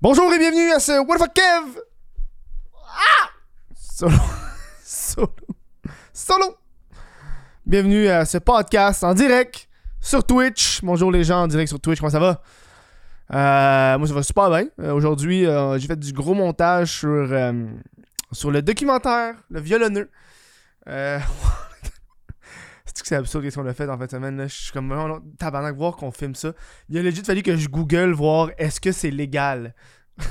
Bonjour et bienvenue à ce What the fuck Kev? Ah Solo. Solo. Solo. Bienvenue à ce podcast en direct sur Twitch. Bonjour les gens en direct sur Twitch, comment ça va? Euh, Moi ça va super bien. Euh, Aujourd'hui, euh, j'ai fait du gros montage sur, sur le documentaire Le Violonneux. C'est que c'est absurde ce qu'on a fait en fin de semaine. Là. Je suis comme vraiment tabarnak voir qu'on filme ça. Il a legit fallu que je google voir est-ce que c'est légal?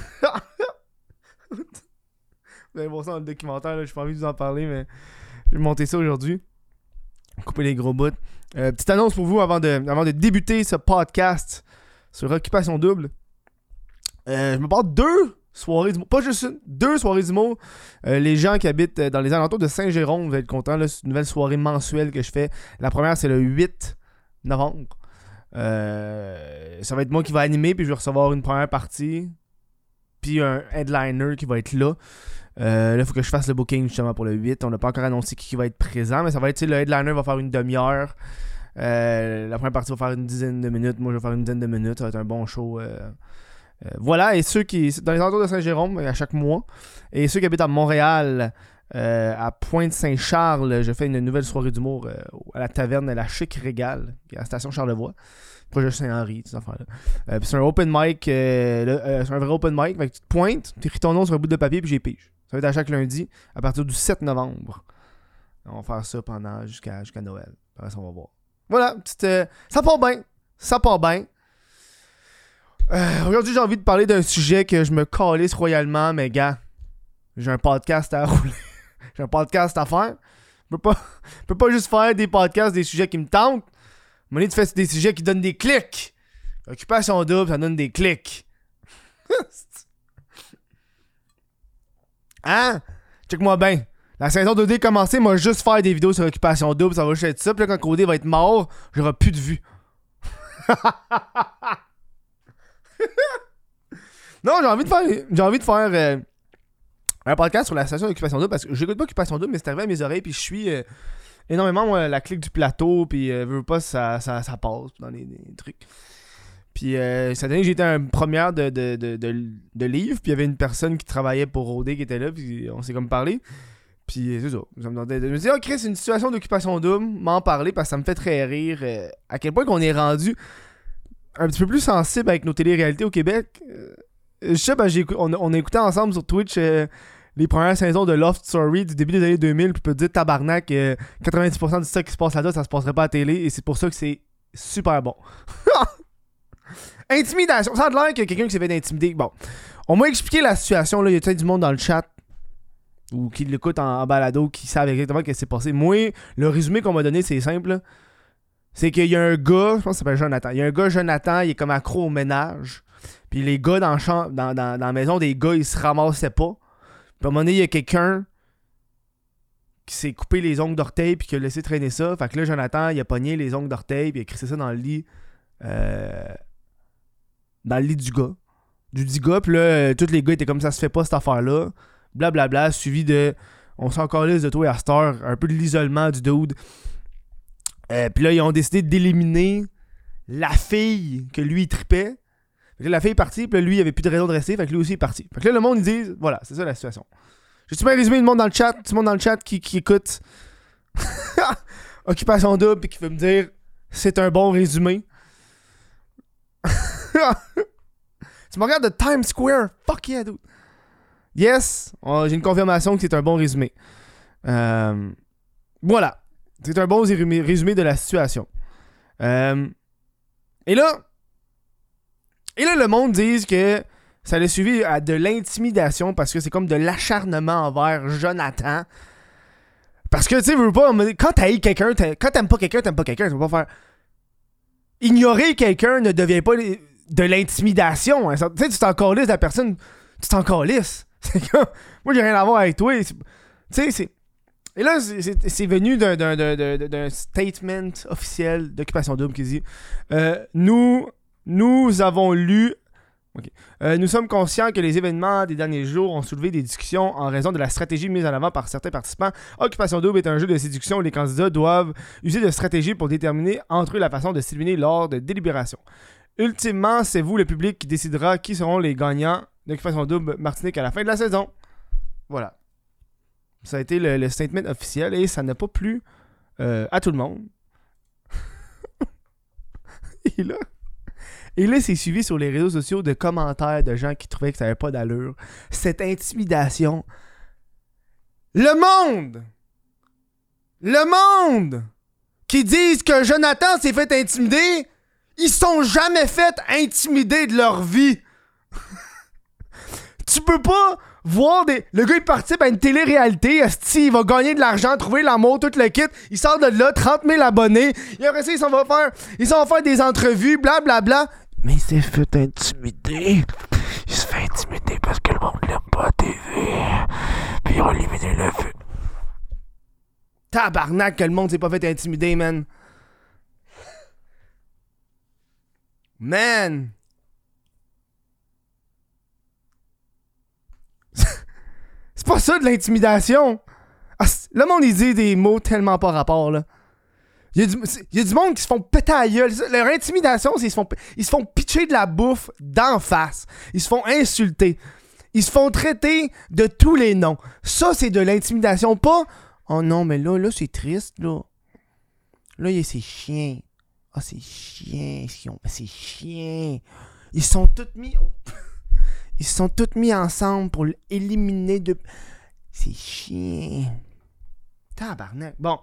Vous allez voir ça dans le documentaire, là. j'ai pas envie de vous en parler, mais je vais monter ça aujourd'hui. Couper les gros bouts. Euh, petite annonce pour vous avant de, avant de débuter ce podcast sur Occupation Double. Euh, je me parle deux soirées d'humour. Pas juste deux soirées d'humour. Euh, les gens qui habitent euh, dans les alentours de Saint-Jérôme vont être contents. C'est une nouvelle soirée mensuelle que je fais. La première, c'est le 8 novembre. Euh, ça va être moi qui va animer, puis je vais recevoir une première partie. Puis un headliner qui va être là. Là, il faut que je fasse le booking justement pour le 8. On n'a pas encore annoncé qui va être présent, mais ça va être, le headliner va faire une demi-heure. La première partie va faire une dizaine de minutes. Moi, je vais faire une dizaine de minutes. Ça va être un bon show. Euh, voilà, et ceux qui. Dans les alentours de Saint-Jérôme, à chaque mois. Et ceux qui habitent à Montréal, euh, à Pointe-Saint-Charles, je fais une nouvelle soirée d'humour euh, à la taverne La Chic Régal, qui est à la station Charlevoix. Projet Saint-Henri, ces affaires-là. Euh, c'est un open mic, euh, euh, c'est un vrai open mic. Fait que tu te pointes, tu écris ton nom sur un bout de papier, puis j'ai pige. Ça va être à chaque lundi, à partir du 7 novembre. On va faire ça pendant jusqu'à Noël. Après ça, on va voir. Voilà, petite, euh, ça part bien. Ça part bien. Euh, Aujourd'hui, j'ai envie de parler d'un sujet que je me calisse royalement, mais gars, j'ai un podcast à rouler. j'ai un podcast à faire. Je peux pas, je peux pas juste faire des podcasts des sujets qui me tentent. Mon tu fais des sujets qui donnent des clics. Occupation double, ça donne des clics. hein? Check-moi bien. La saison 2D est commencée, moi juste faire des vidéos sur Occupation double, ça va juste être ça. Puis là, quand Codé va être mort, j'aurai plus de vues. non, j'ai envie de faire, j'ai envie de faire euh, un podcast sur la station d'Occupation double parce que j'écoute pas Occupation double, mais c'est arrivé à mes oreilles, puis je suis euh, énormément la clique du plateau, puis euh, veux pas, ça, ça, ça passe dans les, trucs. Puis euh, cette année, j'étais en première de, de, de, de, livre, puis il y avait une personne qui travaillait pour Rodé qui était là, puis on s'est comme parlé. Puis c'est ça, ça me demandait de me oh Chris, une situation d'occupation double, m'en parler parce que ça me fait très rire à quel point qu'on est rendu un petit peu plus sensible avec nos téléréalités au Québec. Je sais, ben, on, on a écouté ensemble sur Twitch euh, les premières saisons de Loft Story du début des années 2000, puis peut dire tabarnak, euh, 90% du stock qui se passe là-dedans, ça se passerait pas à la télé, et c'est pour ça que c'est super bon. Intimidation. Ça a l'air a quelqu'un qui s'est fait intimider. Bon. On m'a expliqué la situation. Là. Il y a peut-être du monde dans le chat ou qui l'écoute en, balado qui savent exactement ce qui s'est passé. Moi, le résumé qu'on m'a donné, c'est simple. C'est qu'il y a un gars, je pense qu'il s'appelle Jonathan. Il y a un gars, Jonathan, il est comme accro au ménage. Puis les gars dans, dans, dans, dans la maison des gars, ils se ramassaient pas. Puis à un moment donné, il y a quelqu'un qui s'est coupé les ongles d'orteil puis qui a laissé traîner ça. Fait que là, Jonathan, il a pogné les ongles d'orteil puis il a crissé ça dans le lit. euh, dans le lit du gars. Du dit gars, puis là, euh, tous les gars étaient comme ça se fait pas cette affaire-là. Blablabla, suivi de. On s'en calisse de toi et à un peu de l'isolement du dude. Euh, puis là, ils ont décidé d'éliminer la fille que lui il tripait. La fille est partie, puis là, lui, il avait plus de raison de rester, fait que lui aussi est parti. Fait que là, le monde, ils disent, voilà, c'est ça la situation. J'ai-tu bien résumé le monde dans le chat, tout le monde dans le chat qui, écoute Occupation double, puis qui veut me dire, c'est un bon résumé. tu me regardes de Times Square, fuck yeah, dude. Yes, oh, j'ai une confirmation que c'est un bon résumé. Euh, voilà. C'est un bon résumé, résumé de la situation. Euh, et là, et là, le monde dit que ça l'a suivi à de l'intimidation parce que c'est comme de l'acharnement envers Jonathan. Parce que, tu sais, veux pas, quand quelqu'un, quand t'aimes pas quelqu'un, t'aimes pas quelqu'un, tu vas pas faire. Ignorer quelqu'un ne devient pas de l'intimidation. hein. Tu sais, tu t'en calisses la personne, tu t'en calisses. C'est comme, moi, j'ai rien à voir avec toi. Tu sais, c'est. Et là, c'est- venu d'un statement officiel d'Occupation Double qui dit euh, Nous, nous avons lu. Euh, nous sommes conscients que les événements des derniers jours ont soulevé des discussions en raison de la stratégie mise en avant par certains participants. Occupation Double est un jeu de séduction où les candidats doivent user de stratégies pour déterminer entre eux la façon de s'éliminer lors de délibérations. Ultimement, c'est vous, le public, qui décidera qui seront les gagnants d'occupation double Martinique à la fin de la saison. Voilà. Ça a été le, statement officiel et ça n'a pas plu euh, à tout le monde. et là, et là, c'est suivi sur les réseaux sociaux de commentaires de gens qui trouvaient que ça n'avait pas d'allure. Cette intimidation. Le monde! Le monde! Qui disent que Jonathan s'est fait intimider, ils sont jamais fait intimider de leur vie. tu peux pas voir des. Le gars, il participe à une télé-réalité. il va gagner de l'argent, trouver l'amour, tout le kit. Il sort de là, 30 000 abonnés. Et après ça, ils s'en vont faire, ils s'en vont faire des entrevues, blablabla. Bla, bla. Mais il s'est fait intimider. Il se fait intimider parce que le monde l'aime pas à TV. Puis ils ont éliminé le feu. Tabarnak que le monde s'est pas fait intimider, man. Man. C'est pas ça de l'intimidation. Ah, le monde, il dit des mots tellement pas rapport, là. Il y, a du, monde qui se font péter à gueule. Leur intimidation, c'est qu'ils se font, ils se font pitcher de la bouffe d'en face. Ils se font insulter. Ils se font traiter de tous les noms. Ça, c'est de l'intimidation. Pas, oh non, mais là, là, c'est triste, là. Là, il y a ces chiens. Ah, ces chiens. Ces chiens. Ils sont tous mis. Ils sont tous mis ensemble pour l'éliminer de. Ces chiens. Tabarnak. Bon.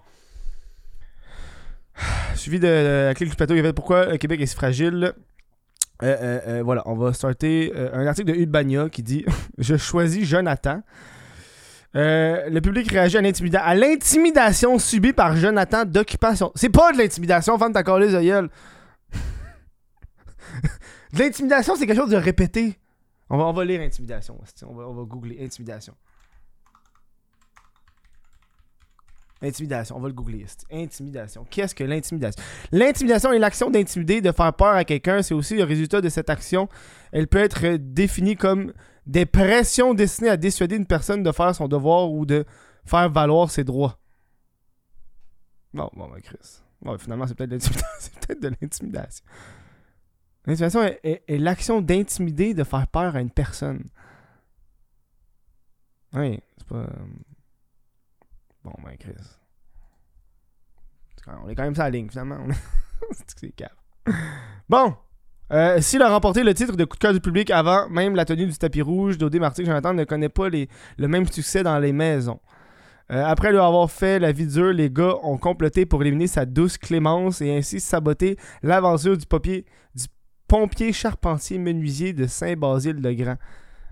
Suivi de, la clé du plateau, il y avait pourquoi le Québec est si fragile. Euh, euh, euh, voilà, on va starter un article de Udbania qui dit Je choisis Jonathan. le public réagit à l'intimidation subie par Jonathan d'occupation. C'est pas de l'intimidation, fan ta les de l'intimidation, c'est quelque chose de répété. On va, on va lire intimidation. On va, on va googler intimidation. Intimidation, on va le googler. Intimidation. Qu'est-ce que l'intimidation? L'intimidation est l'action d'intimider, de faire peur à quelqu'un. C'est aussi le résultat de cette action. Elle peut être définie comme des pressions destinées à dissuader une personne de faire son devoir ou de faire valoir ses droits. Bon, bon, ben Chris. Bon, finalement, c'est peut-être peut de l'intimidation. L'intimidation est, l'action d'intimider, de faire peur à une personne. Oui, c'est pas. Bon, ben, Chris. On est quand même sur la ligne, finalement. c'est Bon! Euh, S'il a remporté le titre de coup de cœur du public avant même la tenue du tapis rouge, Dodé Marty Jonathan ne connaît pas les, le même succès dans les maisons. Euh, après lui avoir fait la vie dure, les gars ont comploté pour éliminer sa douce Clémence et ainsi saboter l'aventure du, du pompier charpentier menuisier de Saint-Basile-le-Grand.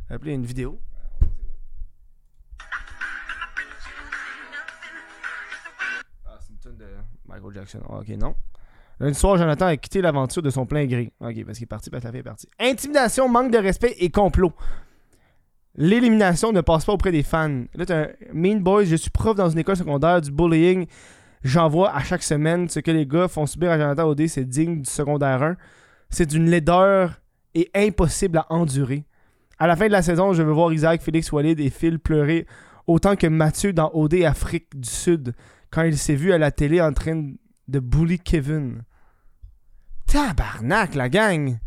Appelez une vidéo. Michael Jackson. Ah, ok, non. Lundi soir, Jonathan a quitté l'aventure de son plein gré. Ok, parce qu'il est parti, parce que la fille est partie. Intimidation, manque de respect et complot. L'élimination ne passe pas auprès des fans. Là, t'as Mean Boys, je suis prof dans une école secondaire, du bullying. J'en vois à chaque semaine. Ce que les gars font subir à Jonathan OD, c'est digne du secondaire 1. C'est d'une laideur et impossible à endurer. À la fin de la saison, je veux voir Isaac, Félix Walid et Phil pleurer autant que Mathieu dans OD Afrique du Sud quand il s'est vu à la télé en train de bully Kevin. Tabarnak, la gang!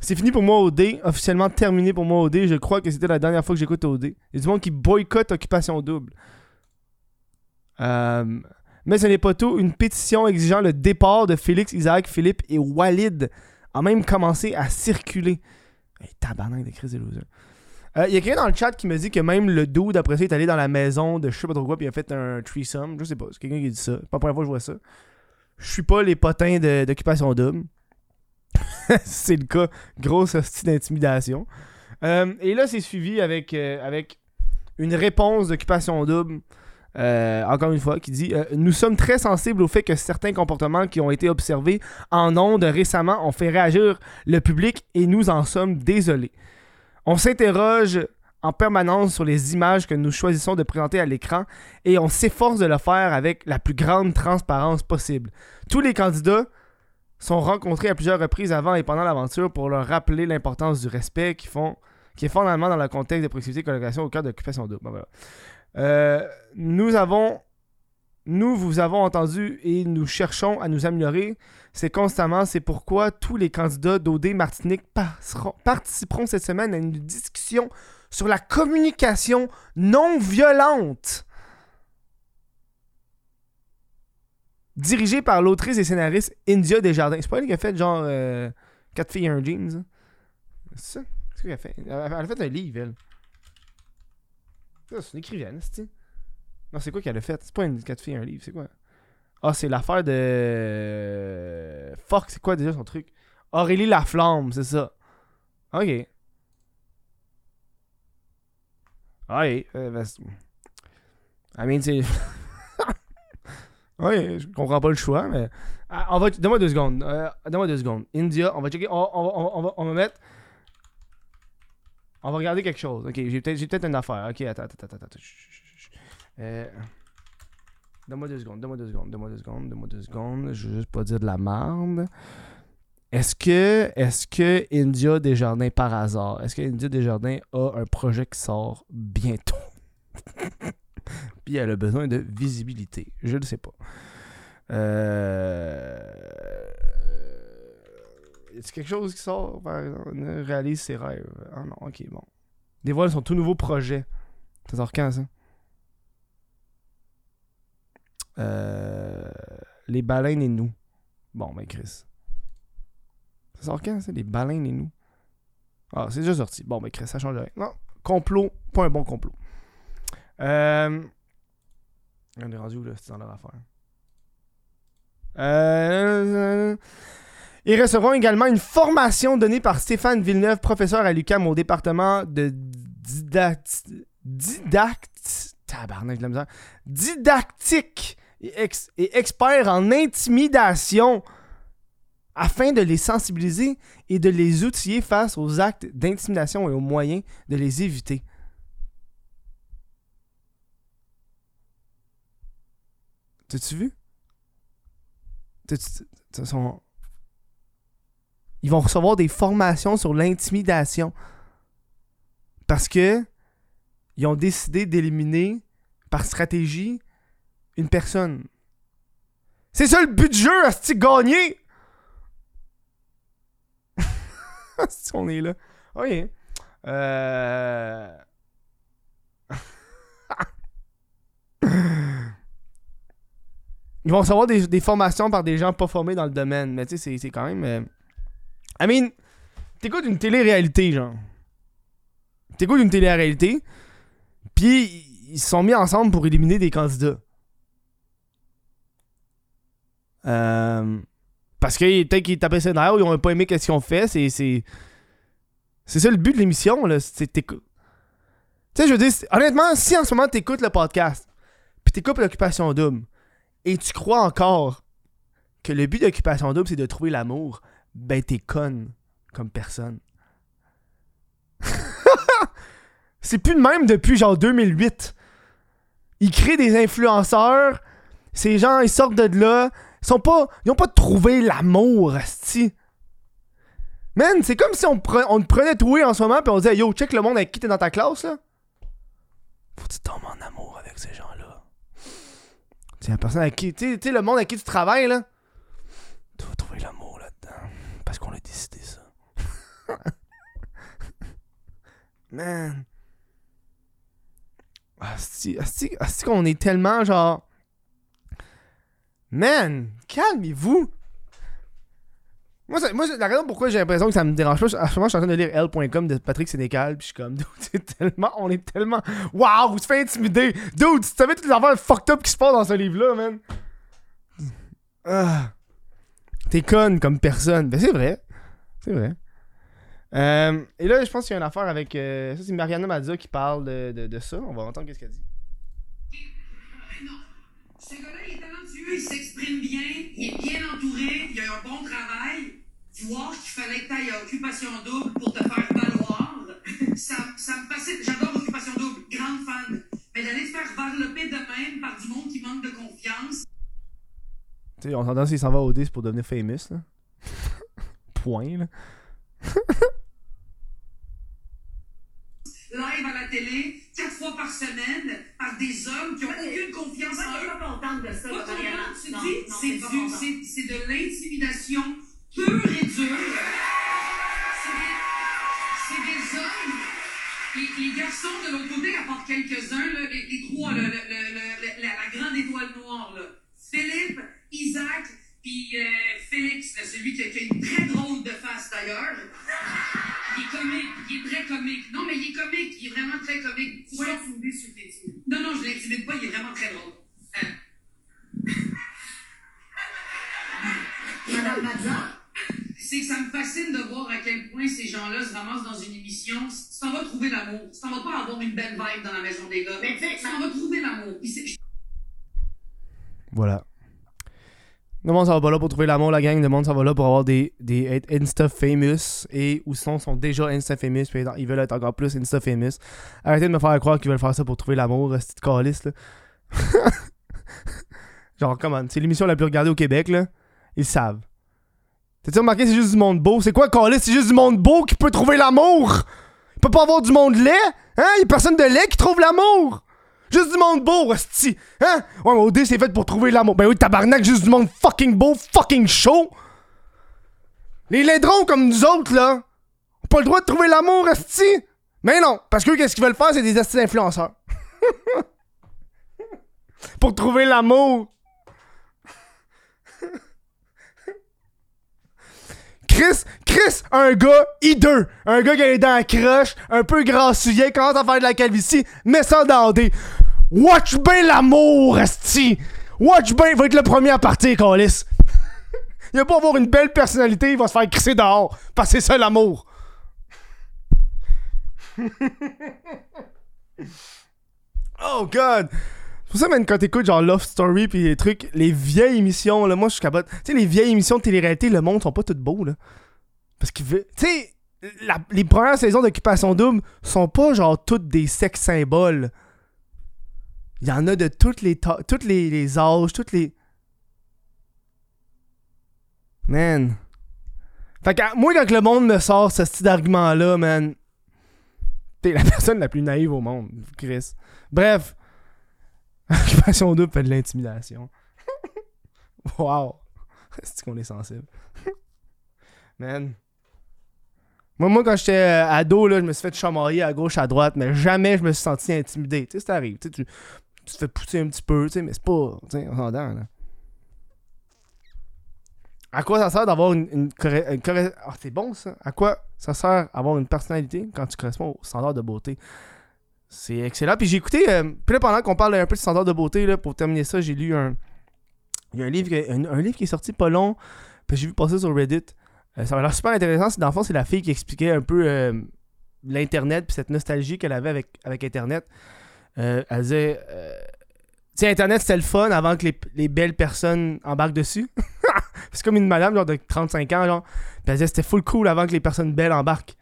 C'est fini pour moi OD, officiellement terminé pour moi OD. Je crois que c'était la dernière fois que j'écoute OD. Il y a du monde qui boycotte Occupation Double. Euh, mais ce n'est pas tout. Une pétition exigeant le départ de Félix, Isaac, Philippe et Walid a même commencé à circuler. tabarnak de crise de loser. Il euh, y a quelqu'un dans le chat qui me dit que même le dude, après ça, est allé dans la maison de je sais pas trop quoi, puis il a fait un threesome. Je sais pas, c'est quelqu'un qui dit ça. Pas la première fois que je vois ça. Je suis pas les potins d'occupation double. c'est le cas. Grosse hostie d'intimidation. Euh, et là, c'est suivi avec, euh, avec une réponse d'occupation double. encore une fois, qui dit Nous sommes très sensibles au fait que certains comportements qui ont été observés en ondes récemment ont fait réagir le public et nous en sommes désolés. On s'interroge en permanence sur les images que nous choisissons de présenter à l'écran et on s'efforce de le faire avec la plus grande transparence possible. Tous les candidats sont rencontrés à plusieurs reprises avant et pendant l'aventure pour leur rappeler l'importance du respect qui, font, qui est fondamentalement dans le contexte de proximité et collaboration au cœur d'occupation double. Euh, nous avons nous vous avons entendu et nous cherchons à nous améliorer. C'est constamment, c'est pourquoi tous les candidats d'OD Martinique participeront cette semaine à une discussion sur la communication non violente. Dirigée par l'autrice et scénariste India Desjardins. C'est pas elle qui a fait genre euh, 4 filles et un jeans. hein? C'est ça? C'est ce qu'elle a fait? Elle a fait un livre, elle. C'est une écrivaine, c'est Non, c'est quoi qu'elle a fait? C'est pas une 4 filles et un livre, c'est quoi? Ah, c'est l'affaire de. Fuck, c'est quoi déjà son truc? Aurélie Laflamme, c'est ça. Ok. Ouais, euh, I mean, c'est. ouais, je comprends pas le choix, mais. Ah, on va. Donne-moi deux secondes. Euh, Donne-moi deux secondes. India, on va checker. On, va- on va- mettre. On va regarder quelque chose. Ok, j'ai peut-être j'ai peut-être une affaire. Ok, attends, attends, attends, attends. Euh, Donne-moi deux secondes, donne-moi deux secondes, donne-moi deux secondes, donne-moi deux secondes. Je veux juste pas dire de la merde. Est-ce que, est-ce que India Desjardins, par hasard, est-ce que India Desjardins a un projet qui sort bientôt? Puis elle a besoin de visibilité. Je ne sais pas. Euh... Quelque chose qui sort, par exemple, réalise ses rêves? Ah non, ok, bon. Dévoile son tout nouveau projet. Ça sort quand, ça? Euh, Les baleines et nous. Bon, ben, Chris. Ça sort quand, ça? Les baleines et nous? Ah, c'est déjà sorti. Bon, ben, Chris, ça change rien. Non, complot, pas un bon complot. Euh... On est rendu où, là? C'est dans leur affaire? Euh... Ils recevront également une formation donnée par Stéphane Villeneuve, professeur à l'UQAM au département de didact... didact... De la misère. Didactique et, ex- et expert en intimidation afin de les sensibiliser et de les outiller face aux actes d'intimidation et aux moyens de les éviter. T'as-tu vu? Ils vont recevoir des formations sur l'intimidation. Parce que ils ont décidé d'éliminer par stratégie une personne. C'est ça le but du jeu, Asti, gagner! Asti, on est là. Ok. Euh... Ils vont recevoir des, des formations par des gens pas formés dans le domaine. Mais tu sais, c'est- c'est quand même. euh, I mean, t'écoutes une télé-réalité, genre. T'écoutes une télé-réalité, puis ils se sont mis ensemble pour éliminer des candidats. Euh, parce que peut-être qu'ils tapaient ça derrière ou ils ont pas aimé ce qu'ils ont fait. C'est, c'est, ça le but de l'émission, là. C'est. Tu sais, je veux dire, honnêtement, si en ce moment t'écoutes le podcast, puis t'écoutes l'occupation double, et tu crois encore que le but d'occupation double, c'est de trouver l'amour, ben t'es conne comme personne. c'est plus de même depuis genre 2008. Ils créent des influenceurs, ces gens, ils sortent de là, sont pas, ils ont pas trouvé l'amour, asti. Man, c'est comme si on, pre- on te prenait toi en ce moment puis on disait yo, check le monde avec qui t'es dans ta classe là. Faut que tu tombes en amour avec ces gens-là. C'est la personne avec qui, tu sais, le monde avec qui tu travailles là. Tu vas trouver l'amour là-dedans. Parce qu'on a décidé ça. Man. Asti, asti, asti qu'on est tellement genre. Man, calmez-vous. Moi, la raison pourquoi j'ai l'impression que ça me dérange pas, en ce moment, je suis en train de lire L.com de Patrick Sénécal, puis je suis comme, dude, c'est tellement, on est tellement, waouh, vous se fait intimider. Dude, tu savais toutes les affaires fucked up qui se passent dans ce livre-là, man. Ah. T'es conne comme personne. Ben, c'est vrai. C'est vrai. Euh, et là, je pense qu'il y a une affaire avec. euh, ça, c'est Mariana Mazza qui parle de, de, ça. On va entendre qu'est-ce qu'elle dit. Non. Ce gars-là, il est il s'exprime bien, il est bien entouré, il a un bon travail. Voir qu'il fallait que tu ailles à Occupation Double pour te faire valoir, ça, ça me fascine. J'adore Occupation Double, grande fan. Mais d'aller te faire varloper de même par du monde qui manque de confiance, Tu sais, on s'entend s'il s'en va au 10 pour devenir famous, là. Point, là. live à la télé, quatre fois par semaine, par des hommes qui ont aucune confiance Moi, en eux. pas contente de ça, Pas contente, tu Non, dis, c'est de l'intimidation pure et dure. C'est des, hommes. Les, les garçons de l'autre côté, à part quelques-uns, là, les, les trois, le- le- le- le- la, la grande étoile noire, là. Philippe, Isaac, puis euh, Félix, là, celui qui a, qui a une très drôle de face d'ailleurs. Il est comique, il est très comique. Non, mais il est comique, il est vraiment très comique. Tu Ouais. fonder sur tes yeux. Non, non, je l'intimide pas, il est vraiment très drôle. Euh, Madame Mazza, c'est que ça me fascine de voir à quel point ces gens-là se ramassent dans une émission. Tu t'en vas trouver l'amour. Tu t'en vas pas avoir une belle vibe dans la maison des gars. Mais tu t'en vas trouver l'amour. Voilà. Le monde, ça va là pour trouver l'amour, la gang. Le monde, ça va là pour avoir des, des être Insta famous. Et ou sinon, sont déjà Insta famous. Puis ils veulent être encore plus Insta famous. Arrêtez de me faire croire qu'ils veulent faire ça pour trouver l'amour, ce petit calice, là. Genre, comment C'est l'émission la plus regardée au Québec, là. Ils savent. T'as-tu remarqué, c'est juste du monde beau? C'est quoi, calice? C'est juste du monde beau qui peut trouver l'amour? Il peut pas avoir du monde laid. Hein? Il a personne de laid qui trouve l'amour. Juste du monde beau, hostie. Hein? Ouais, mais OD, c'est fait pour trouver l'amour. Ben oui, tabarnak, juste du monde fucking beau, fucking chaud. Les laidrons comme nous autres, là, pas le droit de trouver l'amour, hostie. Mais non, parce que qu'est-ce qu'ils veulent faire, c'est des hosties influenceurs. pour trouver l'amour. Chris, Chris, un gars hideux, un gars qui a les dents croches, un peu grassouillet, commence à faire de la calvitie, ça dans des. Watch bien l'amour, esti! Watch bien, va être le premier à partir, Calis. il va pas avoir une belle personnalité, il va se faire crisser dehors. Parce que c'est ça l'amour. oh god! C'est pour ça, man, quand t'écoutes genre Love Story pis les trucs, les vieilles émissions, là, moi je suis capote. Tu sais, les vieilles émissions de télé-réalité, le monde sont pas toutes beaux, là. Parce qu'ils veulent. Tu sais, les premières saisons d'Occupation Double sont pas genre toutes des sex symboles. Il y en a de toutes les, toutes les, les âges, toutes les. Man. Fait que moi, quand le monde me sort ce style d'argument-là, man, t'es la personne la plus naïve au monde, Chris. Bref. Occupation double fait de l'intimidation. wow. C'est qu'on est sensible? Man. Moi, moi, quand j'étais euh, ado, là, je me suis fait chamailler à gauche, à droite, mais jamais je me suis senti intimidé. Tu sais, ça arrive. Tu, tu, te fais pousser un petit peu, tu sais, mais c'est pas. Tu s'entend, là. À quoi ça sert d'avoir une, une, Ah, c'est bon ça. À quoi ça sert d'avoir une personnalité quand tu corresponds au standard de beauté? C'est excellent. Puis j'ai écouté. euh, puis là, pendant qu'on parle un peu de standard de beauté, là, pour terminer ça, j'ai lu un. Il y a un livre, un, un livre qui est sorti pas long. Puis j'ai vu passer sur Reddit. Euh, ça m'a l'air super intéressant. Dans le fond, c'est la fille qui expliquait un peu euh, l'Internet puis cette nostalgie qu'elle avait avec, avec Internet. Euh, elle disait. euh, tu sais, Internet, c'était le fun avant que les, les belles personnes embarquent dessus. c'est comme une madame genre de 35 ans, genre. Puis elle disait c'était full cool avant que les personnes belles embarquent.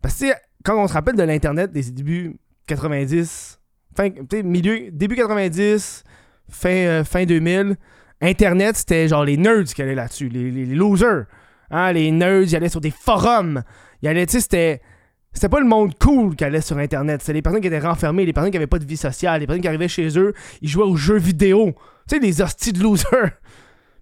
Parce que, quand on se rappelle de l'Internet des débuts 90, fin, milieu, début 90, fin, euh, fin 2000, Internet, c'était genre les nerds qui allaient là-dessus, les- les losers. Hein, les nerds, ils allaient sur des forums. Ils allaient, c'était. C'était pas le monde cool qui allait sur Internet. C'était les personnes qui étaient renfermées, les personnes qui avaient pas de vie sociale, les personnes qui arrivaient chez eux, ils jouaient aux jeux vidéo. Tu sais, les hosties de losers.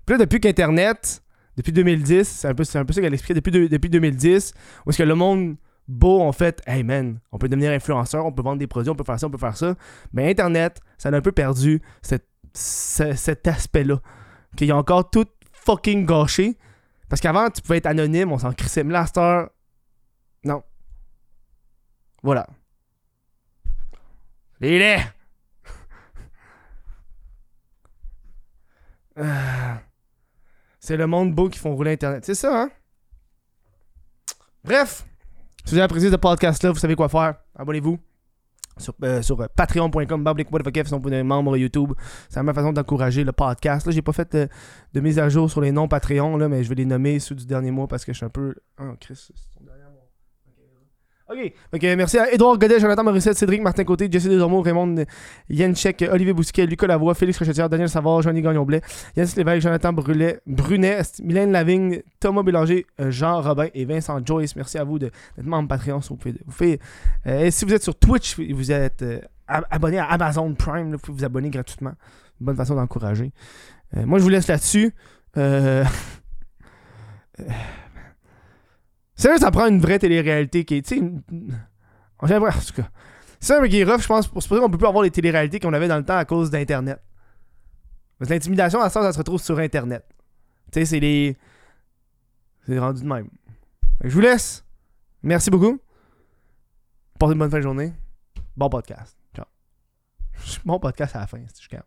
Puis là, depuis qu'Internet, depuis 2010, c'est un peu, c'est un peu ça qu'elle expliquait, depuis, depuis 2010, où est-ce que le monde beau, en fait, hey man, on peut devenir influenceur, on peut vendre des produits, on peut faire ça, on peut faire ça. Mais Internet, ça a un peu perdu cet aspect-là. Qu'il a encore tout fucking gâché. Parce qu'avant, tu pouvais être anonyme, on s'en crissait. Mais non. Voilà. Les! Ah. C'est le monde beau qui font rouler Internet. C'est ça, hein? Bref, si vous avez apprécié ce podcast-là, vous savez quoi faire. Abonnez-vous sur, euh, sur patreon.com, si vous êtes membre YouTube. C'est meilleure façon d'encourager le podcast. Là, j'ai pas fait euh, de mise à jour sur les noms Patreon, mais je vais les nommer ceux du dernier mois parce que je suis un peu. Oh, Chris, c'est ton dernier mois. Ok. Ok, merci à Edouard Godet, Jonathan Morissette, Cédric Martin Côté, Jesse Desormeaux, Raymond Yenchek, Olivier Bousquet, Lucas Lavoie, Félix Rochetière, Daniel Savard, Johnny Gagnon-Blais, Yannis Lévesque, Jonathan Brulet, Brunet, Mylène Lavigne, Thomas Bélanger, euh, Jean Robin et Vincent Joyce. Merci à vous d'être membre Patreon. Si vous pouvez, euh, et si vous êtes sur Twitch, vous êtes euh, ab- abonner à Amazon Prime. Vous pouvez vous abonner gratuitement. Une bonne façon d'encourager. Euh, moi, je vous laisse là-dessus. Sérieux, ça prend une vraie télé-réalité qui est. Tu sais, j'ai l'impression- en tout cas. C'est ça qui est rough, je pense. Pour se poser, on peut plus avoir les télé-réalités qu'on avait dans le temps à cause d'Internet. Parce que l'intimidation, à ça, ça se retrouve sur Internet. Tu sais, c'est les. C'est rendu de même. Je vous laisse. Merci beaucoup. Passez une bonne fin de journée. Bon podcast. Ciao. Bon podcast à la fin, si je calme.